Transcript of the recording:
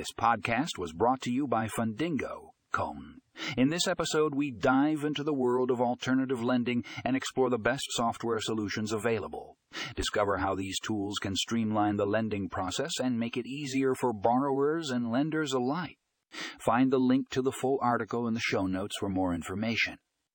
This podcast was brought to you by Fundingo, Cone. In this episode, we dive into the world of alternative lending and explore the best software solutions available. Discover how these tools can streamline the lending process and make it easier for borrowers and lenders alike. Find the link to the full article in the show notes for more information.